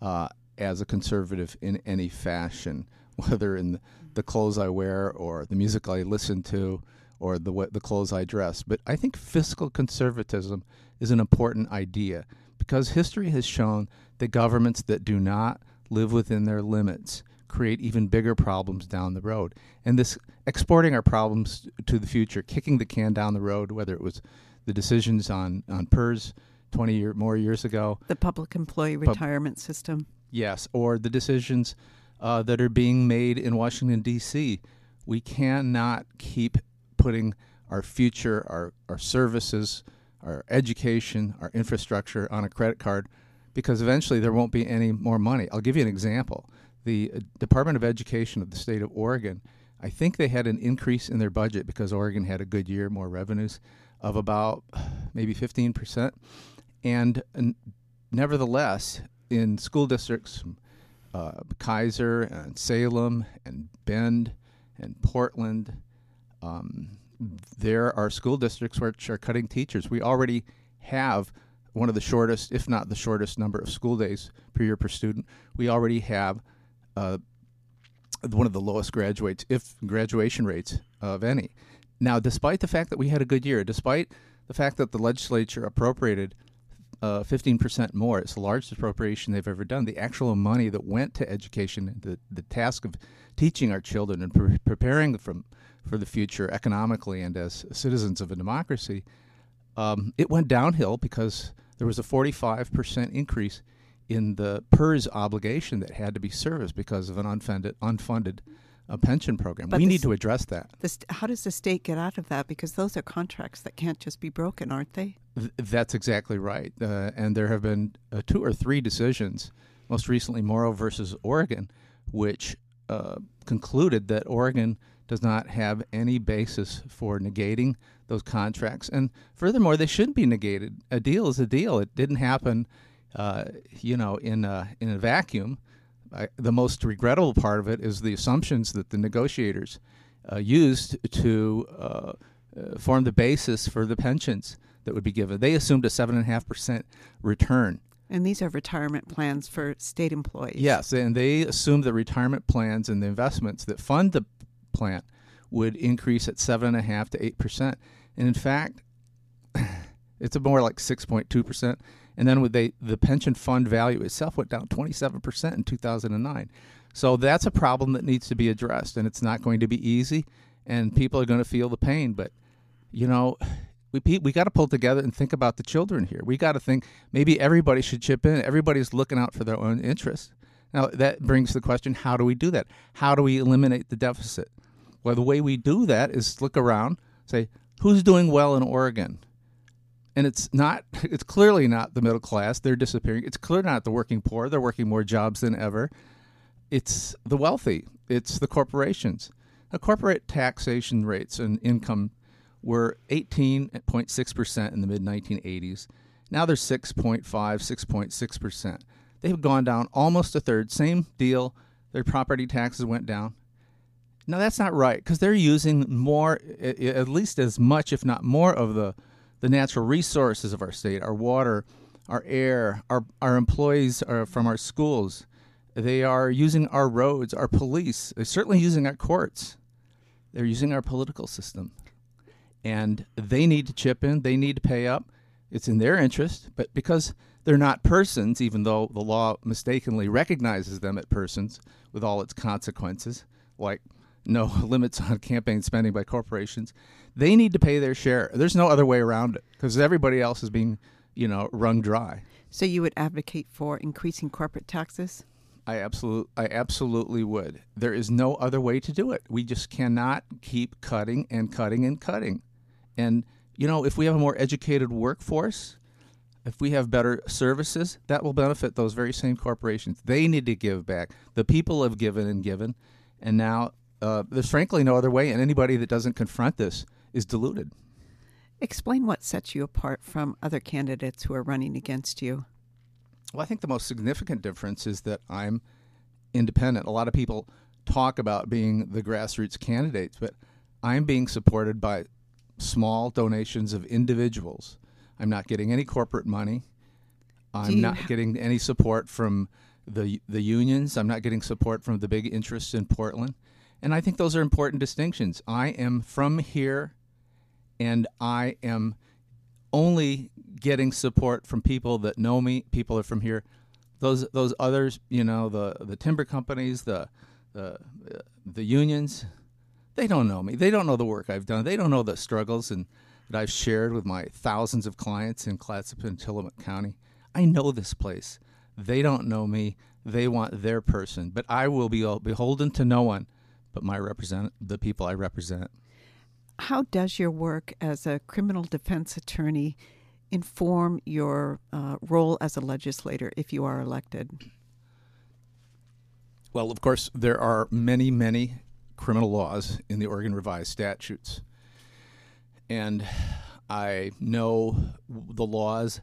uh, as a conservative in any fashion, whether in the clothes I wear or the music I listen to or the the clothes I dress. But I think fiscal conservatism is an important idea because history has shown that governments that do not live within their limits create even bigger problems down the road. And this exporting our problems to the future, kicking the can down the road, whether it was the decisions on on PERS 20 year, more years ago, the public employee retirement system. Yes, or the decisions uh, that are being made in Washington D.C. We cannot keep putting our future, our our services, our education, our infrastructure on a credit card because eventually there won't be any more money. I'll give you an example. The uh, Department of Education of the state of Oregon, I think they had an increase in their budget because Oregon had a good year, more revenues of about maybe 15%. And, and nevertheless, in school districts, uh, Keizer and Salem and Bend and Portland, um, there are school districts which are cutting teachers. We already have one of the shortest, if not the shortest, number of school days per year per student. We already have uh, one of the lowest graduates, if graduation rates of any. Now, despite the fact that we had a good year, despite the fact that the legislature appropriated uh, 15% more, it's the largest appropriation they've ever done. The actual money that went to education, the, the task of teaching our children and pre- preparing them for the future economically and as citizens of a democracy, um, it went downhill because there was a 45% increase in the PERS obligation that had to be serviced because of an unfunded, unfunded uh, pension program. But we need to address that. St- how does the state get out of that? Because those are contracts that can't just be broken, aren't they? Th- that's exactly right. Uh, and there have been uh, two or three decisions, most recently Moro versus Oregon, which uh, concluded that Oregon does not have any basis for negating those contracts. And furthermore, they shouldn't be negated. A deal is a deal. It didn't happen, uh, you know, in a, in a vacuum. I, the most regrettable part of it is the assumptions that the negotiators uh, used to uh, uh form the basis for the pensions that would be given. They assumed a seven and a half percent return. And these are retirement plans for state employees. Yes, and they assumed the retirement plans and the investments that fund the plant would increase at seven and a half to eight percent. And in fact, it's more like 6.2%. And then with they, the pension fund value itself went down 27% in 2009. So that's a problem that needs to be addressed. And it's not going to be easy. And people are going to feel the pain. But, you know, we, we got to pull together and think about the children here. We got to think maybe everybody should chip in. Everybody's looking out for their own interests. Now, that brings the question how do we do that? How do we eliminate the deficit? Well, the way we do that is look around, say, who's doing well in Oregon? And it's not it's clearly not the middle class. They're disappearing. It's clearly not the working poor. They're working more jobs than ever. It's the wealthy. It's the corporations. The corporate taxation rates and income were 18.6% in the mid 1980s. Now they're 6.5, 6.6%. They've gone down almost a third. Same deal. Their property taxes went down. now that's not right because they're using more, at least as much, if not more, of the the natural resources of our state, our water, our air, our our employees are from our schools. They are using our roads, our police. They're certainly using our courts. They're using our political system, and they need to chip in. They need to pay up. It's in their interest, but because they're not persons, even though the law mistakenly recognizes them as persons with all its consequences, like no limits on campaign spending by corporations. They need to pay their share. There's no other way around it because everybody else is being, you know, wrung dry. So you would advocate for increasing corporate taxes? I absolutely, I absolutely would. There is no other way to do it. We just cannot keep cutting and cutting and cutting. And you know, if we have a more educated workforce, if we have better services, that will benefit those very same corporations. They need to give back. The people have given and given, and now uh, there's frankly no other way, and anybody that doesn't confront this is diluted. Explain what sets you apart from other candidates who are running against you. Well, I think the most significant difference is that I'm independent. A lot of people talk about being the grassroots candidates, but I'm being supported by small donations of individuals. I'm not getting any corporate money. I'm not ha- getting any support from the the unions. I'm not getting support from the big interests in Portland, and I think those are important distinctions. I am from here, and I am only getting support from people that know me. People are from here. Those those others, you know, the the timber companies, the the the unions, they don't know me. They don't know the work I've done. They don't know the struggles and that I've shared with my thousands of clients in Clatsop and Tillamook County. I know this place. They don't know me. They want their person, but I will be beholden to no one but my represent the people I represent. How does your work as a criminal defense attorney inform your uh, role as a legislator if you are elected? Well, of course, there are many, many criminal laws in the Oregon Revised Statutes. And I know the laws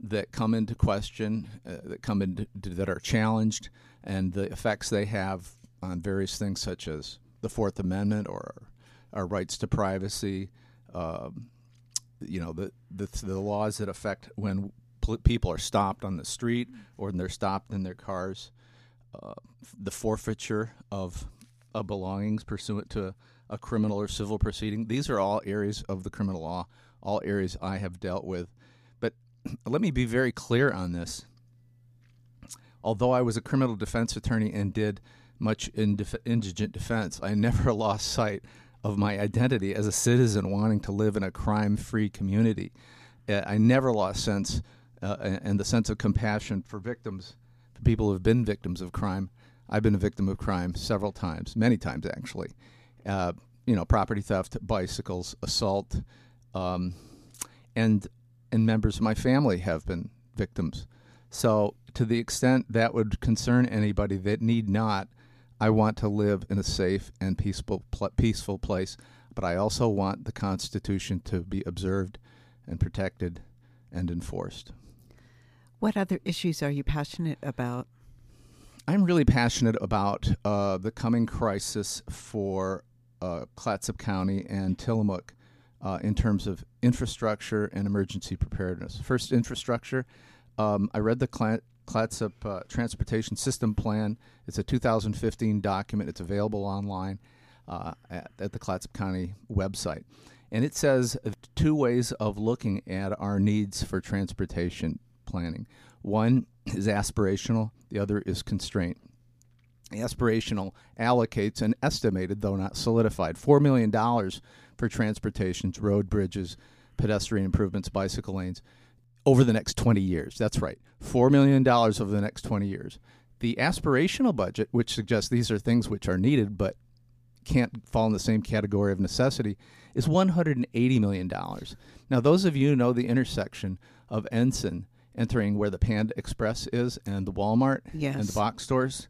that come into question, uh, that come into that are challenged, and the effects they have on various things such as the Fourth Amendment or our rights to privacy. Um, you know the, the, the laws that affect when pl- people are stopped on the street or when they're stopped in their cars, uh, the forfeiture of, of belongings pursuant to a criminal or civil proceeding. These are all areas of the criminal law, all areas I have dealt with But let me be very clear on this. Although I was a criminal defense attorney and did much in indigent defense, I never lost sight of my identity as a citizen wanting to live in a crime free community. Uh, I never lost sense uh, and the sense of compassion for victims, for people who have been victims of crime. I've been a victim of crime several times, many times actually. Uh, you know, property theft, bicycles, assault, um, and and members of my family have been victims. So, to the extent that would concern anybody that need not, I want to live in a safe and peaceful peaceful place, but I also want the Constitution to be observed and protected and enforced. What other issues are you passionate about? I'm really passionate about uh, the coming crisis for uh, Clatsop County and Tillamook uh, in terms of infrastructure and emergency preparedness. First, infrastructure. Um, I read the Clatsop uh, Transportation System Plan. It's a 2015 document. It's available online uh, at, at, the Clatsop County website. And it says two ways of looking at our needs for transportation planning. One is aspirational, the other is constraint. Aspirational allocates an estimated, though not solidified, $4 million for transportation, road bridges, pedestrian improvements, bicycle lanes over the next 20 years. That's right, $4 million over the next 20 years. The aspirational budget, which suggests these are things which are needed but can't fall in the same category of necessity, is $180 million. Now, those of you who know the intersection of Ensign entering where the Panda Express is and the Walmart yes. and the box stores,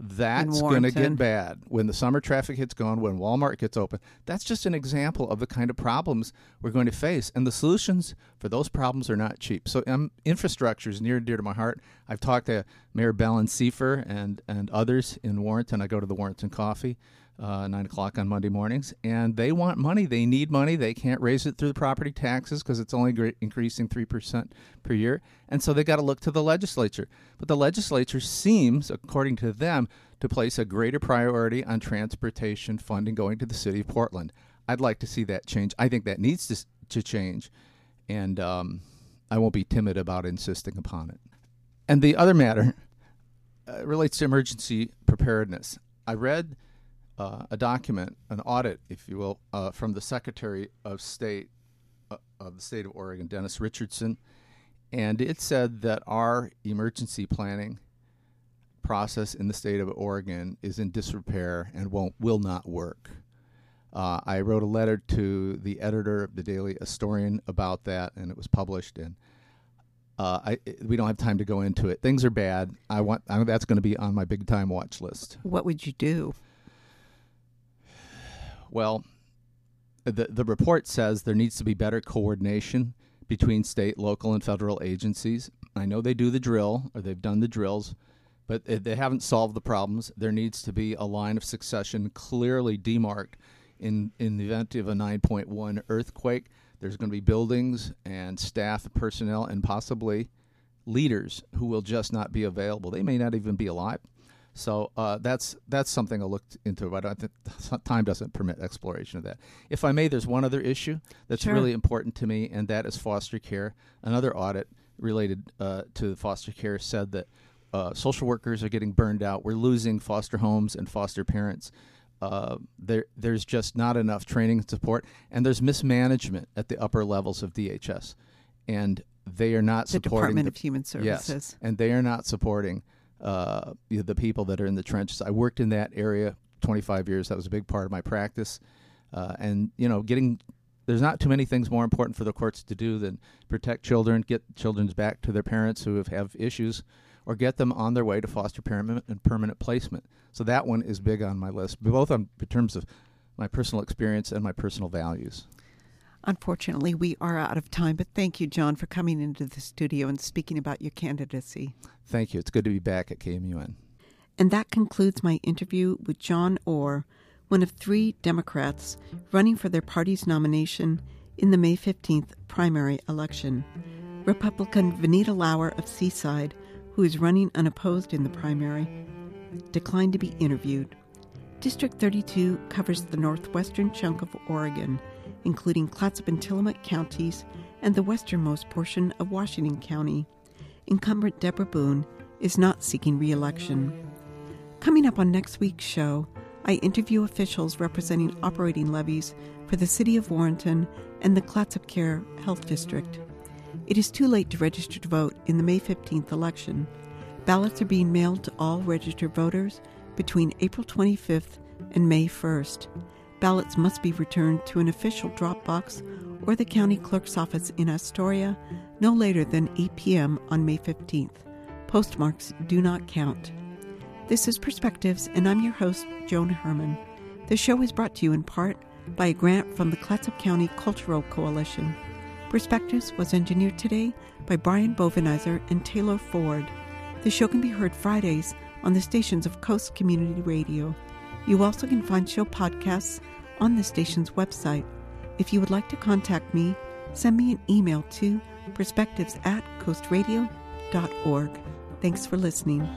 that's going to get bad when the summer traffic hits going, when Walmart gets open. That's just an example of the kind of problems we're going to face. And the solutions for those problems are not cheap. So um, infrastructure is near and dear to my heart. I've talked to Mayor Balensifer and, and others in Warrenton. I go to the Warrenton Coffee uh, 9 o'clock on Monday mornings, and they want money. They need money. They can't raise it through the property taxes because it's only increasing 3% per year. And so they got to look to the legislature. But the legislature seems, according to them, to place a greater priority on transportation funding going to the city of Portland. I'd like to see that change. I think that needs to, to change, and um, I won't be timid about insisting upon it. And the other matter uh, relates to emergency preparedness. I read uh, a document, an audit, if you will, uh, from the Secretary of State uh, of the state of Oregon, Dennis Richardson, and it said that our emergency planning process in the state of Oregon is in disrepair and won't will not work. Uh, I wrote a letter to the editor of the Daily Astorian about that, and it was published. And uh, I, we don't have time to go into it. Things are bad. I want I, that's going to be on my big time watch list. What would you do? Well, the the report says there needs to be better coordination between state, local, and federal agencies. I know they do the drill or they've done the drills, but they haven't solved the problems. There needs to be a line of succession clearly demarked in in the event of a 9.1 earthquake. There's going to be buildings and staff, personnel, and possibly leaders who will just not be available. They may not even be alive. So uh, that's that's something I looked into, but I think time doesn't permit exploration of that. If I may, there's one other issue that's Sure. really important to me, and that is foster care. Another audit related uh, to foster care said that uh, social workers are getting burned out. We're losing foster homes and foster parents. Uh, there, there's just not enough training and support, and there's mismanagement at the upper levels of DHS, and they are not The supporting Department the of Human Services. Yes, and they are not supporting uh, the people that are in the trenches. I worked in that area 25 years. That was a big part of my practice. Uh, and you know, getting there's not too many things more important for the courts to do than protect children, get children back to their parents who have, have issues, or get them on their way to foster parent and permanent placement. So that one is big on my list, both on in terms of my personal experience and my personal values. Unfortunately, we are out of time, but thank you, John, for coming into the studio and speaking about your candidacy. Thank you. It's good to be back at KMUN. And that concludes my interview with John Orr, one of three Democrats running for their party's nomination in the May 15th primary election. Republican Vineeta Lower of Seaside, who is running unopposed in the primary, declined to be interviewed. District 32 covers the northwestern chunk of Oregon, including Clatsop and Tillamook counties and the westernmost portion of Washington County. Incumbent Deborah Boone is not seeking re election. Coming up on next week's show, I interview officials representing operating levies for the City of Warrenton and the Clatsop Care Health District. It is too late to register to vote in the May 15th election. Ballots are being mailed to all registered voters between April 25th and May 1st. Ballots must be returned to an official drop box or the county clerk's office in Astoria no later than 8 p.m. on May 15th. Postmarks do not count. This is Perspectives, and I'm your host, Joan Herman. The show is brought to you in part by a grant from the Clatsop County Cultural Coalition. Perspectives was engineered today by Brian Bovenizer and Taylor Ford. The show can be heard Fridays on the stations of Coast Community Radio. You also can find show podcasts on the station's website. If you would like to contact me, send me an email to perspectives at coastradio.org. Thanks for listening.